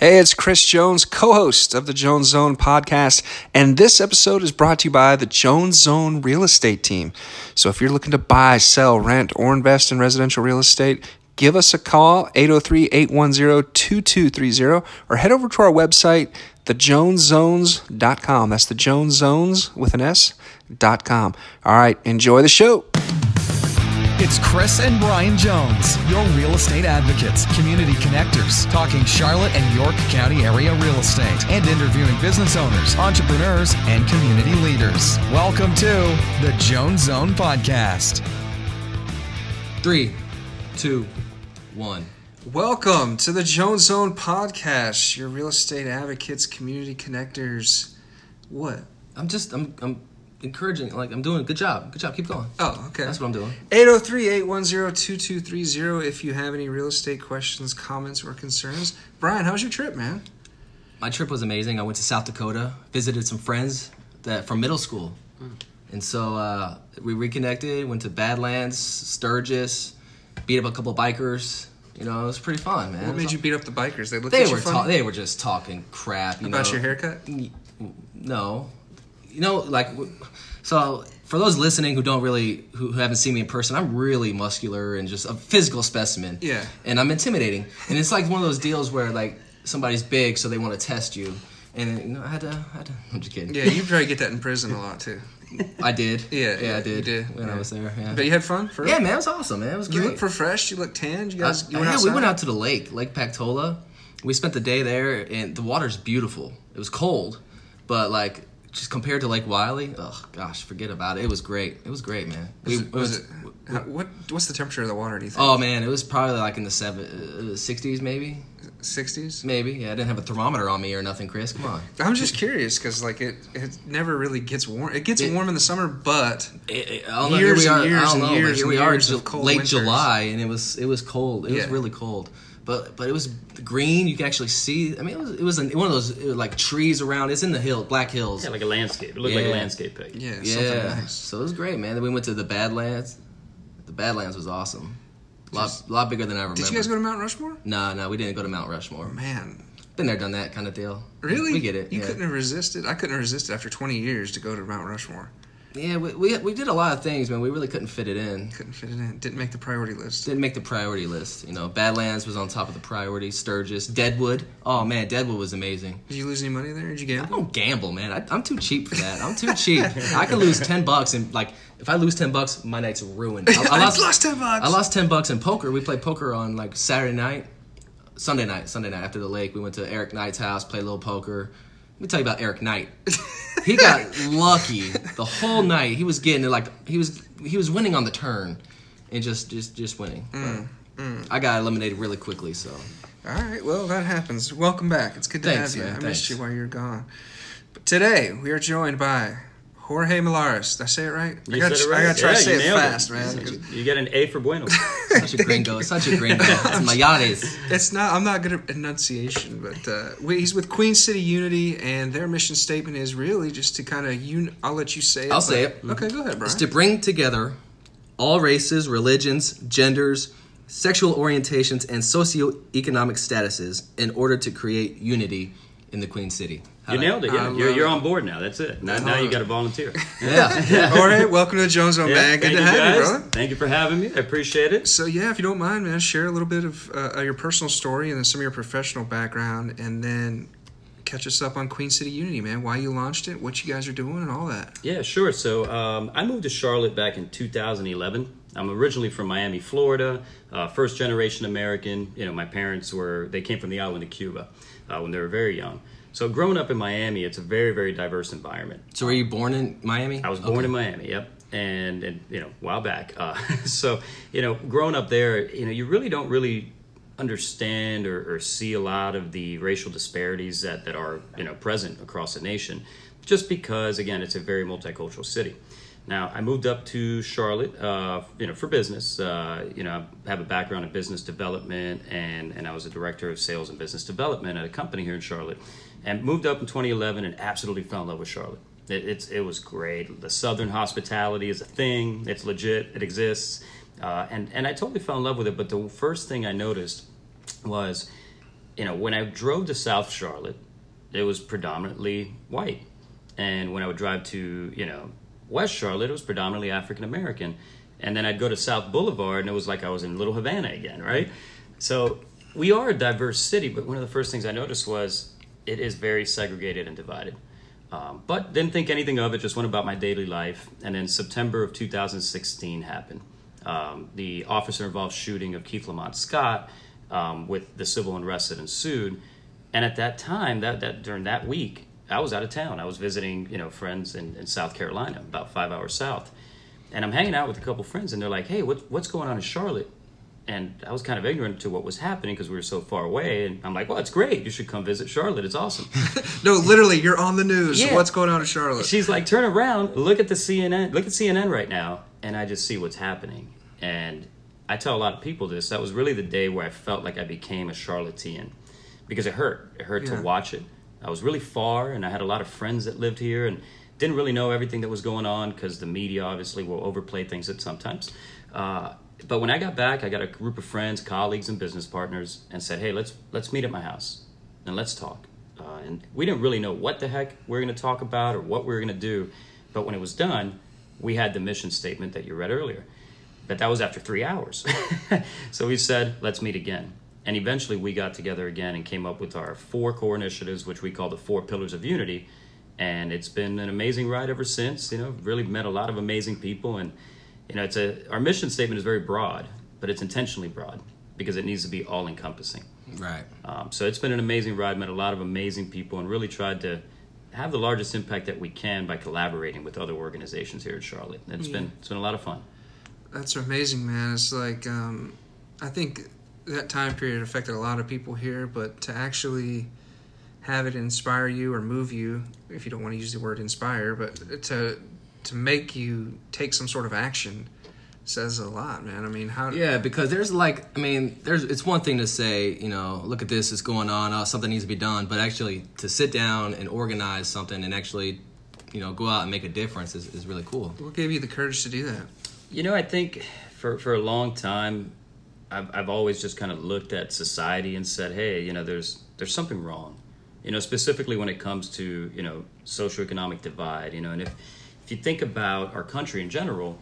Hey, it's Chris Jones, co host of the Jones Zone podcast, and this episode is brought to you by the Jones Zone Real Estate Team. So if you're looking to buy, sell, rent, or invest in residential real estate, give us a call 803 810 2230 or head over to our website thejoneszones.com that's the jones zones with an s dot com. All right enjoy the show It's Chris and Brian Jones, your real estate advocates, community connectors, talking Charlotte and York County area real estate, and interviewing business owners, entrepreneurs, and community leaders. Welcome to the Jones Zone Podcast. Three, two, one. welcome to the jones zone podcast your real estate advocates community connectors what I'm just I'm I'm encouraging like I'm doing a good job. Good job. Keep going. oh okay That's what I'm doing. 803-810-2230 if you have any real estate questions comments or concerns brian how was your trip man My trip was amazing. I went to South Dakota, visited some friends that from middle school, and so uh, we reconnected. Went to Badlands, Sturgis, beat up a couple bikers. You know, it was pretty fun, man. what made you beat up the bikers they looked They were ta- they were just talking crap. You about know. your haircut No, you know, like, so for those listening who don't really, who, who haven't seen me in person, I'm really muscular and just a physical specimen. Yeah. And I'm intimidating, and it's like one of those deals where like somebody's big, so they want to test you, and you know, I had to, I had to. I'm just kidding. yeah you probably get that in prison a lot too I did. Yeah, yeah, yeah, I you did. did, when yeah. I was there. Yeah. but you had fun for yeah, man, it was awesome, man. It was good. you great. look refreshed you look tanned you guys you went yeah, outside we went out to the lake, Lake Pactola. We spent the day there, and the water's beautiful. It was cold, but like just compared to Lake Wylie, oh gosh, forget about it. It was great. It was great, man. We- was it, was it we- how, what what's the temperature of the water do you think oh man, it was probably like in the seven, uh, 60s, maybe, 60s maybe. Yeah, I didn't have a thermometer on me or nothing, Chris. Come on. I'm just curious because like it, it never really gets warm. It gets It- warm in the summer, but It, it, I know, Years here we and are. years and know, years here we are, years late winters. July, and it was it was cold. It was really cold, but but it was green. You could actually see. I mean, it was it was an, one of those like trees around. It's in the hill, Black Hills. Yeah, like a landscape. It looked like a landscape pic. yeah, something Yeah, nice. so it was great, man. Then we went to the Badlands. The Badlands was awesome. A lot, lot bigger than I remember. Did you guys go to Mount Rushmore? Nah, nah, we didn't go to Mount Rushmore. Man, Been there, done that kind of deal. really? We get it. You yeah. couldn't have resisted. I couldn't have resisted after 20 years to go to Mount Rushmore. Yeah, we, we we did a lot of things, man. We really couldn't fit it in. Couldn't fit it in. Didn't make the priority list. Didn't make the priority list. You know, Badlands was on top of the priority. Sturgis, Deadwood. Oh man, Deadwood was amazing. Did you lose any money there? Did you I gamble? don't gamble, man. I, I'm too cheap for that. I'm too cheap. I can lose ten bucks and like if I lose ten bucks, my night's ruined. I, I lost 10 bucks. I lost ten bucks in poker. We played poker on like Saturday night, Sunday night, Sunday night after the lake. We went to Eric Knight's house, played a little poker. Let me tell you about Eric Knight. He got lucky the whole night. He was getting it like he was he was winning on the turn, and just just just winning. Mm, But I got eliminated really quickly, so All right, well, that happens. Welcome back. It's good to Thanks, have you. man, I missed you while you were gone. But today, we are joined by Jorge Millares. Did I say it right? I You gotta, said it right. I gotta try Yeah, to say you it nailed fast, man. 'cause You get an A for bueno. such a gringo, such a gringo. It's Mayares. It's not. I'm not good at enunciation, but uh, we, he's with Queen City Unity, and their mission statement is really just to kind of. Un- I'll let you say it. I'll say it. Okay, go ahead, Brian. is to bring together all races, religions, genders, sexual orientations, and socioeconomic statuses in order to create unity in the Queen City. You nailed it. Yeah, love you're, you're on board now. That's it. Now, now you got to volunteer. Yeah, yeah. Jorge, welcome to the Jones Zone, Yeah, man. Good thank to you have guys. you, brother. Thank you for having me. I appreciate it. So yeah, if you don't mind, man, share a little bit of uh, your personal story and then some of your professional background, and then catch us up on Queen City Unity, man. Why you launched it, what you guys are doing, and all that. Yeah, sure. So um, I moved to Charlotte back in 2011. I'm originally from Miami, Florida, uh, first generation American. You know, my parents were, they came from the island of Cuba uh, when they were very young. So growing up in Miami, it's a very, very diverse environment. So were you born in Miami? I was born Okay. in Miami. Yep, and and you know, a while back. Uh, so you know, growing up there, you know, you really don't really understand or, or see a lot of the racial disparities that that are you know present across the nation, just because again, it's a very multicultural city. Now, I moved up to Charlotte, uh, you know, for business. Uh, you know, I have a background in business development, and and I was a director of sales and business development at a company here in Charlotte, and moved up in 2011 and absolutely fell in love with Charlotte. It, it's it was great. The Southern hospitality is a thing. It's legit. It exists, uh, and and I totally fell in love with it. But the first thing I noticed was you know, when I drove to South Charlotte, it was predominantly white, and when I would drive to you know West Charlotte, it was predominantly African American, and then I'd go to South Boulevard, and it was like I was in Little Havana again, right? So we are a diverse city, but one of the first things I noticed was it is very segregated and divided. Um, but didn't think anything of it, just went about my daily life. And then September of 2016 happened. Um, the officer involved shooting of Keith Lamont Scott um, with the civil unrest that ensued. And at that time, that, that during that week, I was out of town. I was visiting, you know, friends in, in South Carolina, about five hours south. And I'm hanging out with a couple friends, and they're like, "Hey, what, what's going on in Charlotte?" And I was kind of ignorant to what was happening because we were so far away. And I'm like, well, it's great. You should come visit Charlotte. It's awesome. no, literally, you're on the news. Yeah. What's going on in Charlotte? She's like, turn around, look at the CNN, look at CNN right now, and I just see what's happening. And I tell a lot of people this. That was really the day where I felt like I became a Charlottean because it hurt. It hurt Yeah. to watch it. I was really far, and I had a lot of friends that lived here, and didn't really know everything that was going on because the media obviously will overplay things at sometimes. Uh, but when I got back, I got a group of friends, colleagues, and business partners, and said, "Hey, let's let's meet at my house and let's talk." Uh, and we didn't really know what the heck we are going to talk about or what we were going to do, but when it was done, we had the mission statement that you read earlier. But that was after three hours. so we said, let's meet again. And eventually we got together again and came up with our four core initiatives, which we call the four pillars of unity. And it's been an amazing ride ever since. You know, really met a lot of amazing people. And, you know, it's a, our mission statement is very broad, but it's intentionally broad because it needs to be all encompassing. Right. Um, so it's been an amazing ride, met a lot of amazing people, and really tried to have the largest impact that we can by collaborating with other organizations here in Charlotte. And it's been it's been a lot of fun. That's amazing, man. It's like um, I think that time period affected a lot of people here, but to actually have it inspire you or move you, if you don't want to use the word inspire, but to to make you take some sort of action says a lot, man. I mean, how? Yeah, because there's like, I mean, there's. It's one thing to say, you know, look at this, it's going on, oh, something needs to be done, but actually to sit down and organize something and actually, you know, go out and make a difference is, is really cool. What gave you the courage to do that? You know, I think for for a long time, I've I've always just kind of looked at society and said, hey, you know, there's there's something wrong. You know, specifically when it comes to you know socioeconomic divide. You know, and if if you think about our country in general,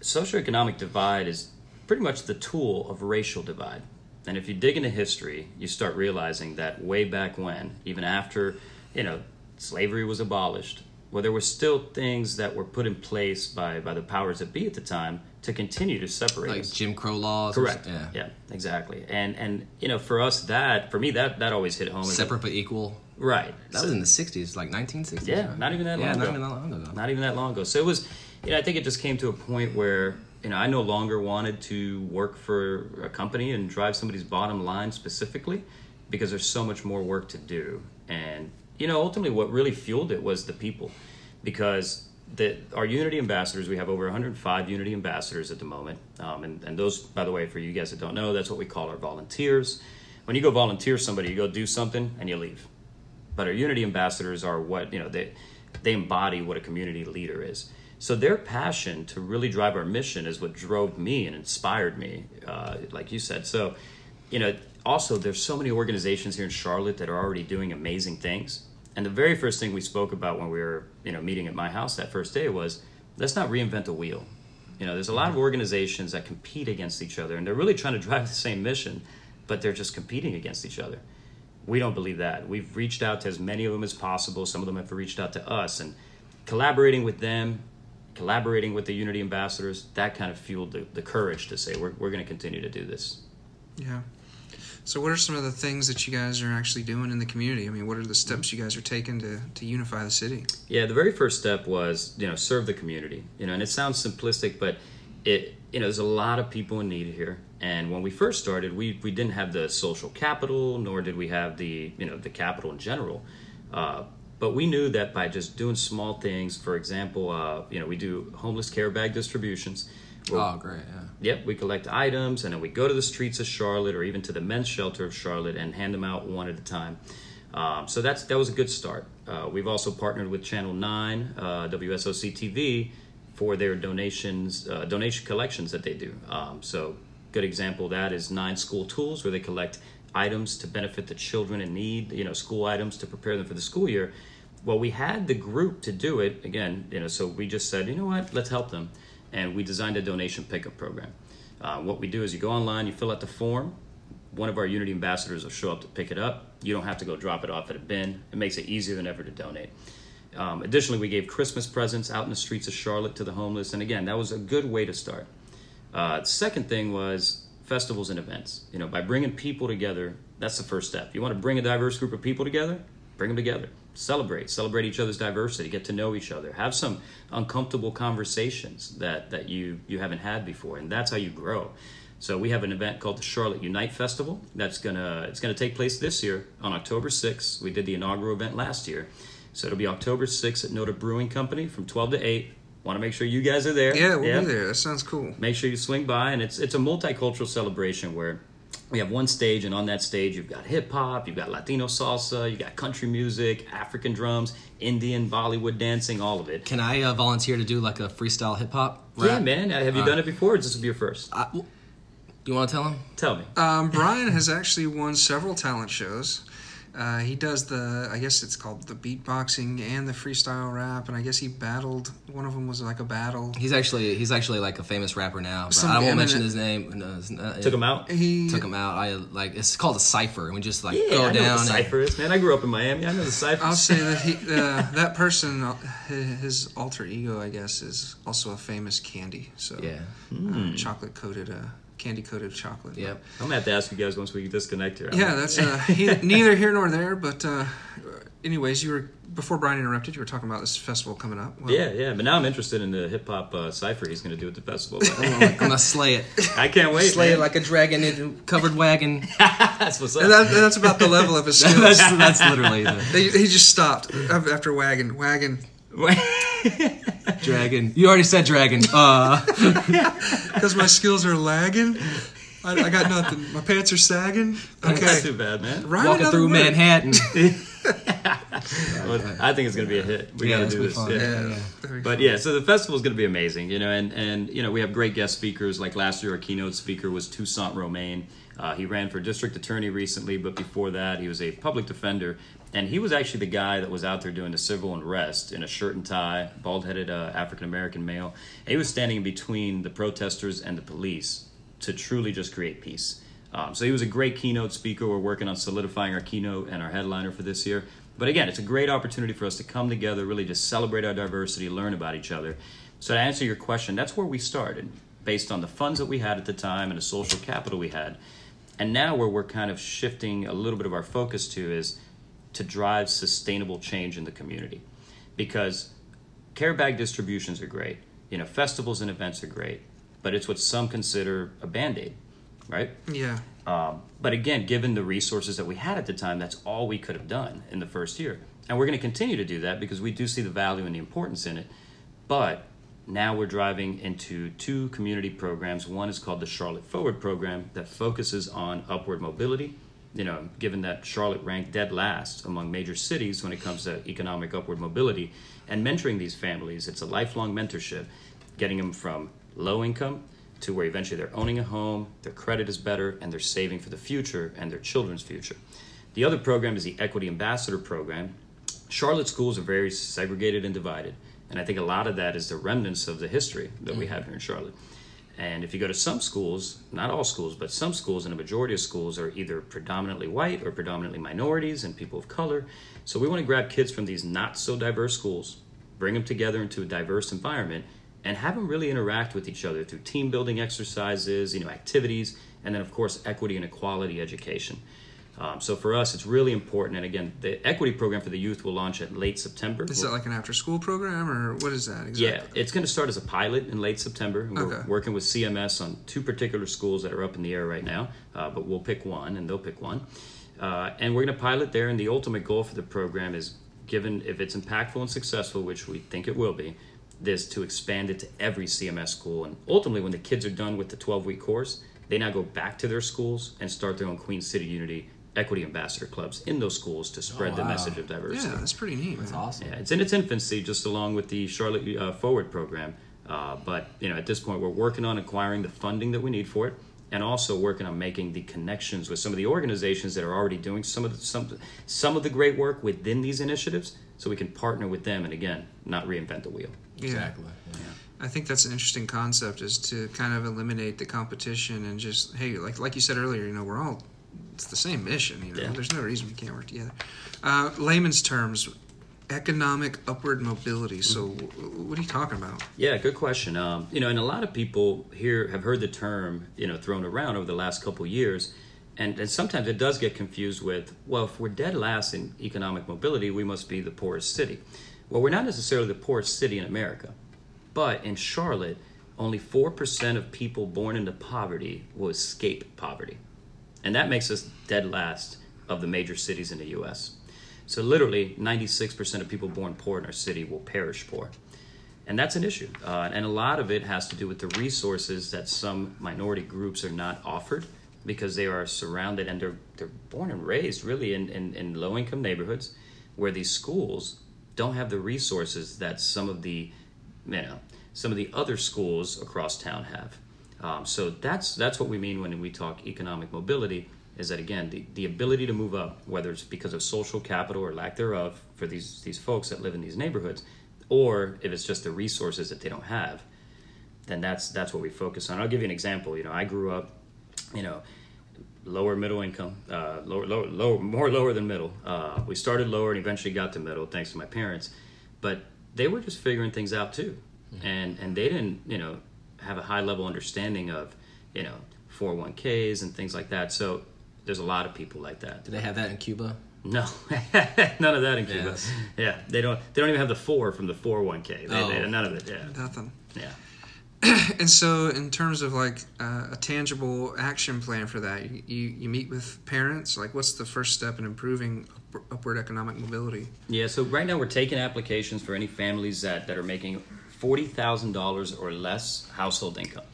socioeconomic divide is pretty much the tool of racial divide. And if you dig into history, you start realizing that way back when, even after, you know, slavery was abolished, well, there were still things that were put in place by, by the powers that be at the time to continue to separate Like us. Jim Crow laws. Correct. something. Yeah. exactly. And and you know, for us, that for me, that that always hit home. Separate but equal. Right? That was in the 60s, like 1960s. Yeah, right? not even that long Yeah, ago. not even that long ago. not even that long ago. So it was, you know, I think it just came to a point where, you know, I no longer wanted to work for a company and drive somebody's bottom line specifically because there's so much more work to do. And, you know, ultimately what really fueled it was the people because the, our Unity ambassadors, we have over 105 Unity ambassadors at the moment. Um, and, and those, by the way, for you guys that don't know, that's what we call our volunteers. When you go volunteer somebody, you go do something and you leave but our unity ambassadors are what you know they they embody what a community leader is. So their passion to really drive our mission is what drove me and inspired me uh, like you said. So you know also there's so many organizations here in charlotte that are already doing amazing things. And the very first thing we spoke about when we were you know meeting at my house that first day was let's not reinvent the wheel. You know there's a lot of organizations that compete against each other and they're really trying to drive the same mission but they're just competing against each other we don't believe that. We've reached out to as many of them as possible. Some of them have reached out to us, and collaborating with them, collaborating with the Unity ambassadors, that kind of fueled the, the courage to say we're, we're going to continue to do this. Yeah. So, what are some of the things that you guys are actually doing in the community? I mean, what are the steps you guys are taking to, to unify the city? Yeah, the very first step was you know serve the community. You know, and it sounds simplistic, but it you know there's a lot of people in need here. And when we first started, we we didn't have the social capital, nor did we have the you know the capital in general. Uh, but we knew that by just doing small things, for example, uh, you know, we do homeless care bag distributions. Oh, great. Yeah. Yep, we collect items and then we go to the streets of Charlotte or even to the men's shelter of Charlotte and hand them out one at a time. Um, so that's that was a good start. Uh, we've also partnered with Channel Nine, uh, WSOC TV, for their donations, uh, donation collections that they do. Um, so good example of that is Nine School Tools, where they collect items to benefit the children in need, you know, school items to prepare them for the school year. Well, we had the group to do it again, you know, so we just said, you know what, let's help them. And we designed a donation pickup program. Uh, what we do is you go online, you fill out the form, one of our Unity ambassadors will show up to pick it up. You don't have to go drop it off at a bin. It makes it easier than ever to donate. Um, additionally, we gave Christmas presents out in the streets of Charlotte to the homeless, and again, that was a good way to start. Uh, second thing was festivals and events. You know, by bringing people together, that's the first step. You want to bring a diverse group of people together, bring them together. Celebrate, celebrate each other's diversity, get to know each other, have some uncomfortable conversations that that you you haven't had before, and that's how you grow. So we have an event called the Charlotte Unite Festival. That's gonna it's gonna take place this year on October 6th. We did the inaugural event last year, so it'll be October 6th at NoDa Brewing Company from 12 to 8. Want to make sure you guys are there. Yeah, we'll be there. That sounds cool. Make sure you swing by, and it's it's a multicultural celebration where we have one stage, and on that stage you've got hip hop, you've got Latino salsa, you got country music, African drums, Indian Bollywood dancing, all of it. Can I uh, volunteer to do like a freestyle hip hop? Yeah, man. Have you done it before? Or this will be your first? I, w- you want to tell him? Tell me. Um, Brian has actually won several talent shows. Uh, he does the, I guess it's called the beatboxing and the freestyle rap, and I guess he battled. One of them was like a battle. He's actually he's actually like a famous rapper now. But Some I won't mention eminent- his name. No, it's not- Took him out. He Took him out. I like it's called a cipher, and we just like Yeah, go I know down. what the and- cipher is, man. I grew up in Miami. I know the cipher. I'll say that he, uh, that person, uh, his alter ego, I guess, is also a famous candy. So Yeah. uh, chocolate coated, uh, candy coated chocolate. Yep. I'm gonna have to ask you guys once we disconnect here. Yeah, that's uh, he, neither here nor there. But uh, anyways, you were before Brian interrupted. You were talking about this festival coming up. Well, Yeah, yeah, but now I'm interested in the hip hop uh, cipher he's going to do at the festival. I'm gonna slay it. I can't wait. slay it like a dragon in a covered wagon. That's what's up. And that, that's about the level of his skills. that's that's literally the he, he just stopped after wagon, wagon, dragon. You already said dragon. Uh, because my skills are lagging. I, I got nothing. My pants are sagging. Not Okay, too bad, man. Rhyme walking through word. Manhattan. Well, I think it's going to be a hit. We Yeah, gotta do this. be fun. Yeah. Yeah, very But yeah, so the festival is going to be amazing, you know, and and you know we have great guest speakers. Like last year, our keynote speaker was Toussaint Romain. Uh, he ran for district attorney recently, but before that, he was a public defender, and he was actually the guy that was out there doing the civil unrest in a shirt and tie, bald-headed uh, African American male. And he was standing between the protesters and the police to truly just create peace. Um, so he was a great keynote speaker. We're working on solidifying our keynote and our headliner for this year. But again, it's a great opportunity for us to come together, really just celebrate our diversity, learn about each other. So to answer your question, that's where we started, based on the funds that we had at the time and the social capital we had. And now where we're kind of shifting a little bit of our focus to is to drive sustainable change in the community. Because care bag distributions are great. You know, festivals and events are great, but it's what some consider a band-aid, right? yeah. Um, but again, given the resources that we had at the time, that's all we could have done in the first year. And we're going to continue to do that because we do see the value and the importance in it. But now we're driving into two community programs. One is called the Charlotte Forward program that focuses on upward mobility. You know, given that Charlotte ranked dead last among major cities when it comes to economic upward mobility and mentoring these families, it's a lifelong mentorship, getting them from low income to where eventually they're owning a home, their credit is better, and they're saving for the future and their children's future. The other program is the Equity Ambassador Program. Charlotte schools are very segregated and divided, and I think a lot of that is the remnants of the history that we mm. have here in Charlotte. And if you go to some schools, not all schools, but some schools and a majority of schools are either predominantly white or predominantly minorities and people of color. So we want to grab kids from these not so diverse schools, bring them together into a diverse environment, and have them really interact with each other through team building exercises, you know, activities, and then of course equity and equality education. Um, so for us, it's really important. And again, the equity program for the youth will launch at late September. Is that like an after school program or what is that exactly? Yeah, it's going to start as a pilot in late September. We're Okay. working with CMS on two particular schools that are up in the air right now, uh, but we'll pick one and they'll pick one. Uh, and we're going to pilot there, and the ultimate goal for the program is given if it's impactful and successful, which we think it will be, this to expand it to every CMS school. And ultimately, when the kids are done with the 12 week course, they now go back to their schools and start their own Queen City Unity Equity Ambassador clubs in those schools to spread the wow. message of diversity. Yeah, that's pretty neat. That's awesome. Yeah, it's in its infancy, just along with the Charlotte uh, Forward program. Uh, but you know, at this point, we're working on acquiring the funding that we need for it, and also working on making the connections with some of the organizations that are already doing some of the, some some of the great work within these initiatives, so we can partner with them and again not reinvent the wheel. Yeah. Exactly. Yeah. I think that's an interesting concept is to kind of eliminate the competition and just hey, like like you said earlier, you know, we're all it's the same mission. You know, Yeah. there's no reason we can't work together. Uh, layman's terms, economic upward mobility. So, w- what are you talking about? Yeah, good question. Um, you know, and a lot of people here have heard the term, you know, thrown around over the last couple of years, and, and sometimes it does get confused with, well, if we're dead last in economic mobility, we must be the poorest city. Well, we're not necessarily the poorest city in America, but in Charlotte, only 4% of people born into poverty will escape poverty. And that makes us dead last of the major cities in the US. So, literally, 96% of people born poor in our city will perish poor. And that's an issue. Uh, and a lot of it has to do with the resources that some minority groups are not offered because they are surrounded and they're, they're born and raised really in, in, in low income neighborhoods where these schools don't have the resources that some of the you know some of the other schools across town have. Um, so that's that's what we mean when we talk economic mobility. Is that again the, the ability to move up, whether it's because of social capital or lack thereof for these these folks that live in these neighborhoods, or if it's just the resources that they don't have, then that's that's what we focus on. I'll give you an example. You know, I grew up, you know, lower middle income, uh, lower, lower, lower, more lower than middle. Uh, we started lower and eventually got to middle thanks to my parents, but they were just figuring things out too, and and they didn't, you know, have a high level understanding of, you know, 401ks and things like that. So there's a lot of people like that. Do they have that in Cuba? No, none of that in Cuba. Yes. Yeah, they don't. They don't even have the four from the 401k. They, they, Oh. none of it. Yeah, Nothing. yeah. And so, in terms of like uh, a tangible action plan for that, you, you you meet with parents. Like, what's the first step in improving up- upward economic mobility? Yeah, so right now we're taking applications for any families that, that are making $40,000 or less household income.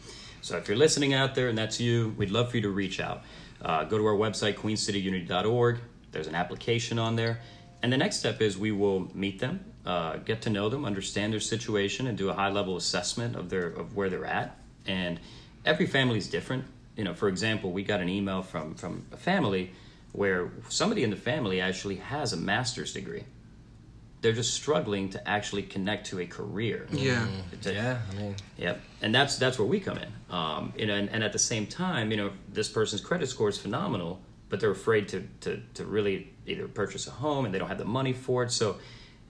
So if you're listening out there and that's you, we'd love for you to reach out. Uh, go to our website, queencityunity.org. There's an application on there. And the next step is we will meet them, uh, get to know them, understand their situation, and do a high level assessment of their of where they're at. And every family is different. You know, for example, we got an email from from a family where somebody in the family actually has a master's degree. They're just struggling to actually connect to a career. Yeah. To- Yeah, I mean, Yep, and that's that's where we come in. Um, you know, and, and at the same time, you know, this person's credit score is phenomenal, but they're afraid to, to to really either purchase a home and they don't have the money for it. So,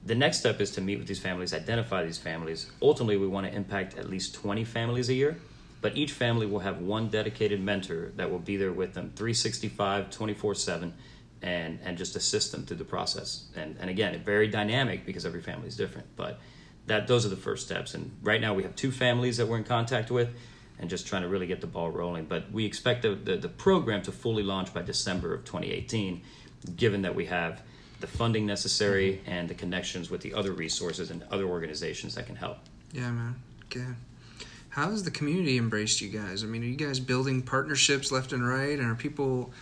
the next step is to meet with these families, identify these families. Ultimately, we want to impact at least twenty families a year, but each family will have one dedicated mentor that will be there with them 365, 24 seven. And, and just assist them through the process. And, and again, very dynamic because every family is different. But that those are the first steps. And right now we have two families that we're in contact with, and just trying to really get the ball rolling. But we expect the, the, the program to fully launch by December of 2018, given that we have the funding necessary mm-hmm. and the connections with the other resources and other organizations that can help. Yeah, man. Good. How has the community embraced you guys? I mean, are you guys building partnerships left and right? And are people,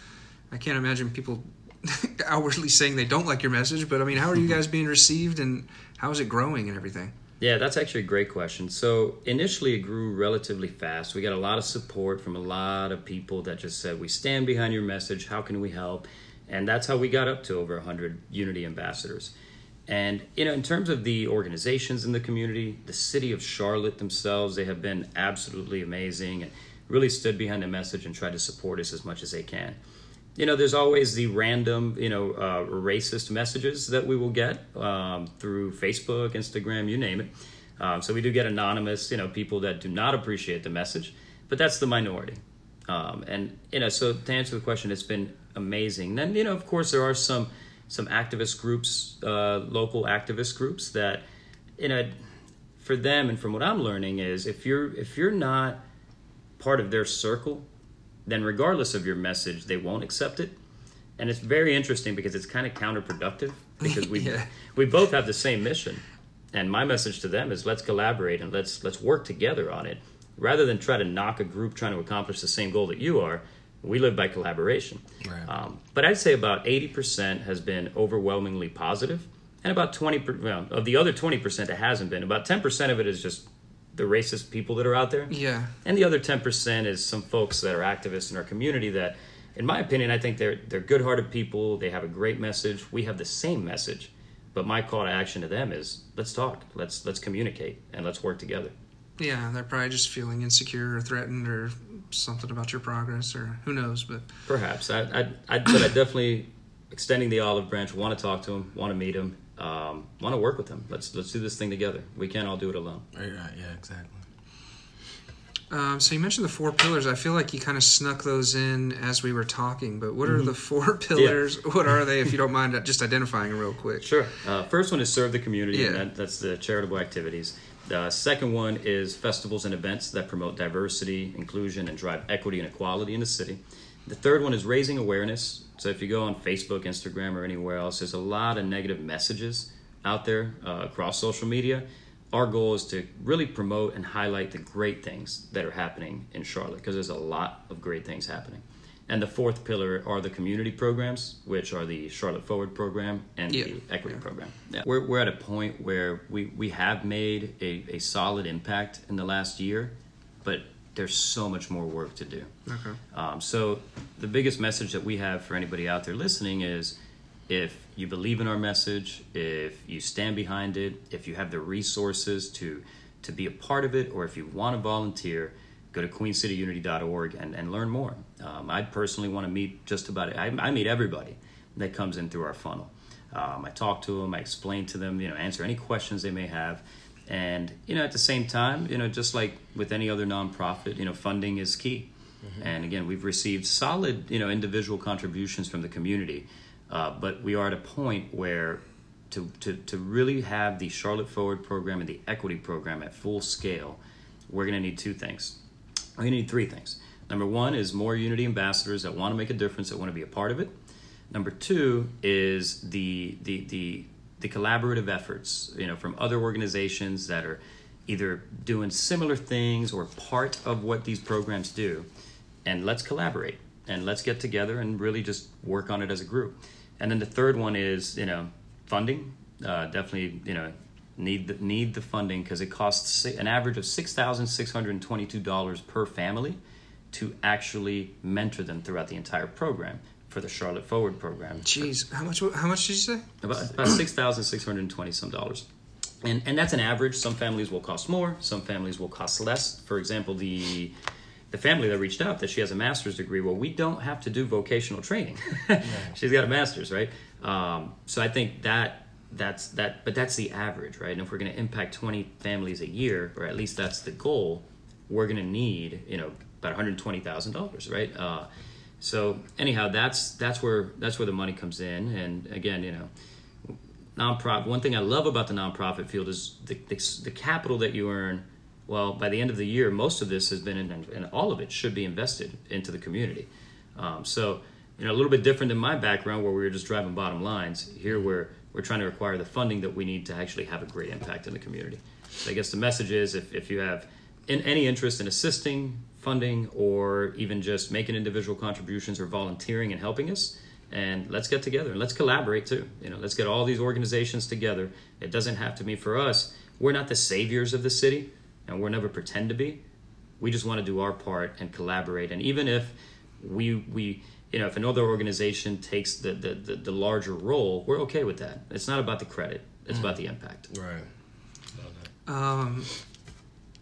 I can't imagine people outwardly saying they don't like your message, but I mean, how are you mm-hmm. guys being received and how is it growing and everything? Yeah, that's actually a great question. So initially, it grew relatively fast. We got a lot of support from a lot of people that just said, "We stand behind your message. How can we help?" And that's how we got up to over 100 Unity ambassadors. And you know, in terms of the organizations in the community, the city of Charlotte themselves, they have been absolutely amazing and really stood behind the message and tried to support us as much as they can you know, there's always the random, you know, uh, racist messages that we will get um, through Facebook, Instagram, you name it. Um, so we do get anonymous, you know, people that do not appreciate the message, but that's the minority. Um, and you know, so to answer the question, it's been amazing. Then you know, of course, there are some some activist groups, uh, local activist groups that, you know, for them and from what I'm learning is if you're if you're not part of their circle, then regardless of your message, they won't accept it. And it's very interesting because it's kind of counterproductive because we Yeah. we both have the same mission. And my message to them is let's collaborate and let's let's work together on it rather than try to knock a group trying to accomplish the same goal that you are. We live by collaboration. Right. Um, but I'd say about 80% has been overwhelmingly positive, and about 20 per- well, of the other 20% it hasn't been. About 10% of it is just the racist people that are out there. Yeah. And the other 10% is some folks that are activists in our community that, in my opinion, I think they're, they're good hearted people. They have a great message. We have the same message. But my call to action to them is let's talk, let's, let's communicate, and let's work together. Yeah, they're probably just feeling insecure or threatened or something about your progress or who knows. But Perhaps. I, I, I, but I definitely, extending the olive branch, want to talk to them, want to meet them, um, want to work with them. Let's, let's do this thing together. We can't all do it alone. Right, right, yeah, exactly. um, so you mentioned the four pillars. I feel like you kind of snuck those in as we were talking. But what are the four pillars? What are they? If you don't mind, just identifying real quick. Sure. Uh, first one is serve the community, and Yeah. that, that's the charitable activities. The second one is festivals and events that promote diversity, inclusion, and drive equity and equality in the city. The third one is raising awareness. So if you go on Facebook, Instagram, or anywhere else, there's a lot of negative messages out there uh, across social media. Our goal is to really promote and highlight the great things that are happening in Charlotte because there's a lot of great things happening. And the fourth pillar are the community programs, which are the Charlotte Forward program and Yeah. the equity program. Yeah. We're, we're at a point where we, we have made a, a solid impact in the last year, but there's so much more work to do. Okay. Um, so the biggest message that we have for anybody out there listening is if you believe in our message, if you stand behind it, if you have the resources to to be a part of it, or if you want to volunteer, go to queencityunity.org and, and learn more. Um, I personally want to meet just about I, I meet everybody that comes in through our funnel. Um, I talk to them, I explain to them, you know, answer any questions they may have. And, you know, at the same time, you know, just like with any other nonprofit, you know, funding is key. And again, we've received solid, you know, individual contributions from the community. Uh, but we are at a point where to, to, to really have the Charlotte Forward program and the equity program at full scale, we're going to need two things. We're going to need three things. Number one is more Unity ambassadors that want to make a difference, that want to be a part of it. Number two is the the the the collaborative efforts, you know, from other organizations that are either doing similar things or part of what these programs do. And let's collaborate and let's get together and really just work on it as a group. And then the third one is, you know, funding. Uh, definitely, you know, need the, need the funding because it costs an average of six thousand six hundred twenty-two dollars per family to actually mentor them throughout the entire program for the Charlotte Forward program. Jeez, how much? How much did you say? About, about six thousand six hundred twenty some dollars, and and that's an average. Some families will cost more. Some families will cost less. For example, the the family that reached out that she has a master's degree. Well, we don't have to do vocational training. She's got a master's, right? Um, so I think that that's that, but that's the average, right? And if we're going to impact twenty families a year, or at least that's the goal, we're going to need you know about one hundred twenty thousand dollars, right? Uh, so anyhow, that's that's where that's where the money comes in, and again, you know nonprofit. One thing I love about the nonprofit field is the, the, the capital that you earn. Well, by the end of the year, most of this has been, in, and all of it should be invested into the community. Um, so, you know, a little bit different than my background, where we were just driving bottom lines. Here, we're we're trying to acquire the funding that we need to actually have a great impact in the community. So, I guess the message is, if if you have in, any interest in assisting, funding, or even just making individual contributions or volunteering and helping us, and let's get together and let's collaborate too. You know, let's get all these organizations together. It doesn't have to be for us. We're not the saviors of the city, and we'll never pretend to be. We just want to do our part and collaborate. And even if we we you know if another organization takes the the, the, the larger role, we're okay with that. It's not about the credit. It's about the impact. Right. Um,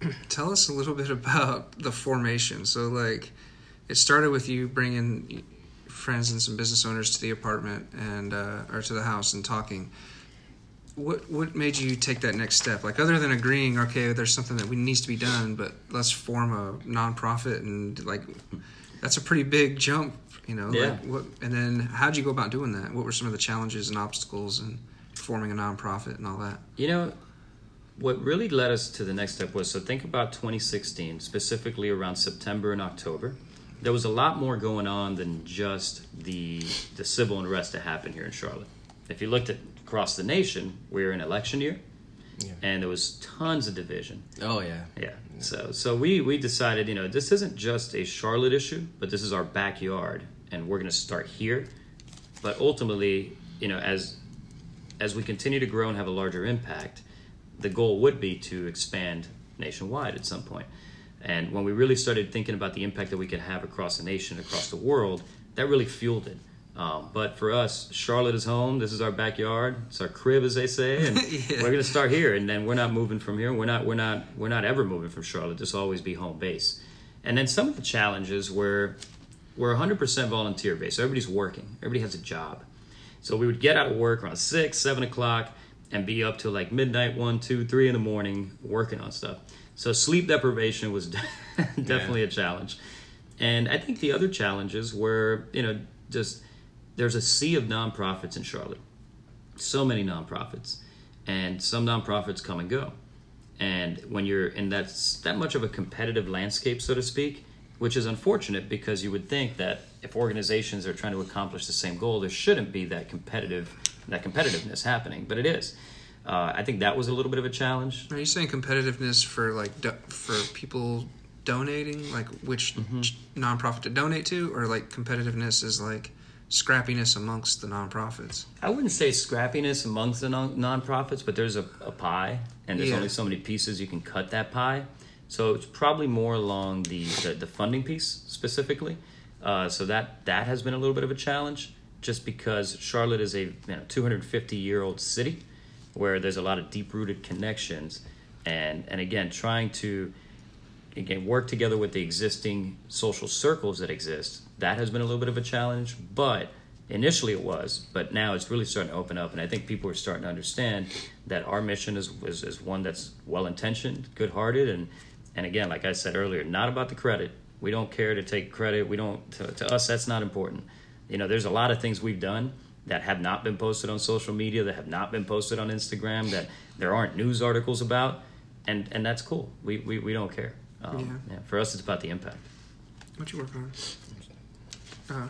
tell us a little bit about the formation. So, like, it started with you bringing friends and some business owners to the apartment and uh, or to the house and talking. What what made you take that next step? Like, other than agreeing, okay, there's something that we needs to be done, but let's form a nonprofit and like, that's a pretty big jump, you know. Yeah. Like, what? And then, how'd you go about doing that? What were some of the challenges and obstacles and forming a nonprofit and all that? You know, what really led us to the next step was so think about 2016, specifically around September and October. There was a lot more going on than just the the civil unrest that happened here in Charlotte. If you looked at across the nation, we were in election year, Yeah. and there was tons of division. Oh yeah. Yeah. So so we we decided, you know, this isn't just a Charlotte issue, but this is our backyard, and we're going to start here. But ultimately, you know, as as we continue to grow and have a larger impact, the goal would be to expand nationwide at some point. And when we really started thinking about the impact that we could have across the nation, across the world, that really fueled it. Um, but for us, Charlotte is home. This is our backyard. It's our crib, as they say, and Yeah. we're going to start here. And then we're not moving from here. We're not. We're not. We're not ever moving from Charlotte. This will always be home base. And then some of the challenges were we're 100% volunteer based. So everybody's working. Everybody has a job. So we would get out of work around six, seven o'clock, and be up till like midnight, one, two, three in the morning working on stuff. So sleep deprivation was definitely a challenge. And I think the other challenges were, you know, just there's a sea of nonprofits in Charlotte. So many nonprofits. And some nonprofits come and go. And when you're in that that much of a competitive landscape, so to speak, which is unfortunate because you would think that if organizations are trying to accomplish the same goal, there shouldn't be that competitive that competitiveness happening, but it is. Uh, I think that was a little bit of a challenge. Are you saying competitiveness for like do- for people donating, like which Mm-hmm. nonprofit to donate to, or like competitiveness is like scrappiness amongst the nonprofits? I wouldn't say scrappiness amongst the non- nonprofits, but there's a, a pie, and there's Yeah. only so many pieces you can cut that pie. So it's probably more along the, the, the funding piece specifically. Uh, so that that has been a little bit of a challenge, just because Charlotte is a know, 250 year old city, where there's a lot of deep rooted connections, and and again trying to again work together with the existing social circles that exist that has been a little bit of a challenge. But initially it was but now it's really starting to open up. And i think people are starting to understand that our mission is, is, is one that's well intentioned good hearted and and again like i said earlier not about the credit. We don't care to take credit. We don't to, to us that's not important you know there's a lot of things we've done that have not been posted on social media that have not been posted on instagram that there aren't news articles about and and that's cool we we, we don't care um, yeah. for us it's about the impact What you work on? Uh,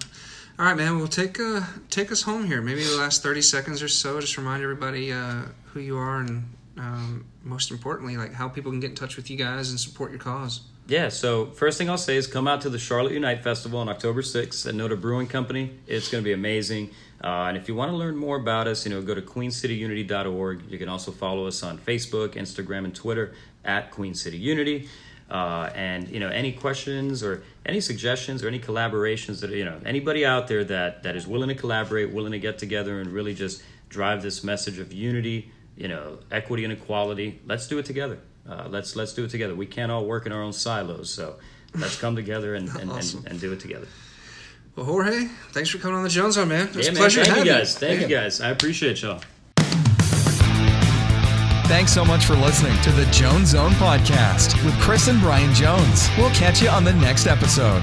all right, man. Well, take uh, take us home here. Maybe the last thirty seconds or so. Just remind everybody uh, who you are and um, most importantly, like how people can get in touch with you guys and support your cause. Yeah, so first thing I'll say is come out to the Charlotte Unite Festival on October 6th at Noda Brewing Company. It's going to be amazing. Uh, and if you want to learn more about us, you know, go to queencityunity.org. You can also follow us on Facebook, Instagram, and Twitter at Queen City Unity. Uh, and you know, any questions or any suggestions or any collaborations that you know, anybody out there that that is willing to collaborate, willing to get together, and really just drive this message of unity, you know, equity and equality. Let's do it together. Uh, let's let's do it together. We can't all work in our own silos, so let's come together and, and, Awesome. and, and do it together. Well, Jorge, thanks for coming on the Jones Zone, man. It was Yeah, a man. pleasure to Thank have you guys. Thank Yeah. you guys. I appreciate y'all. Thanks so much for listening to the Jones Zone Podcast with Chris and Brian Jones. We'll catch you on the next episode.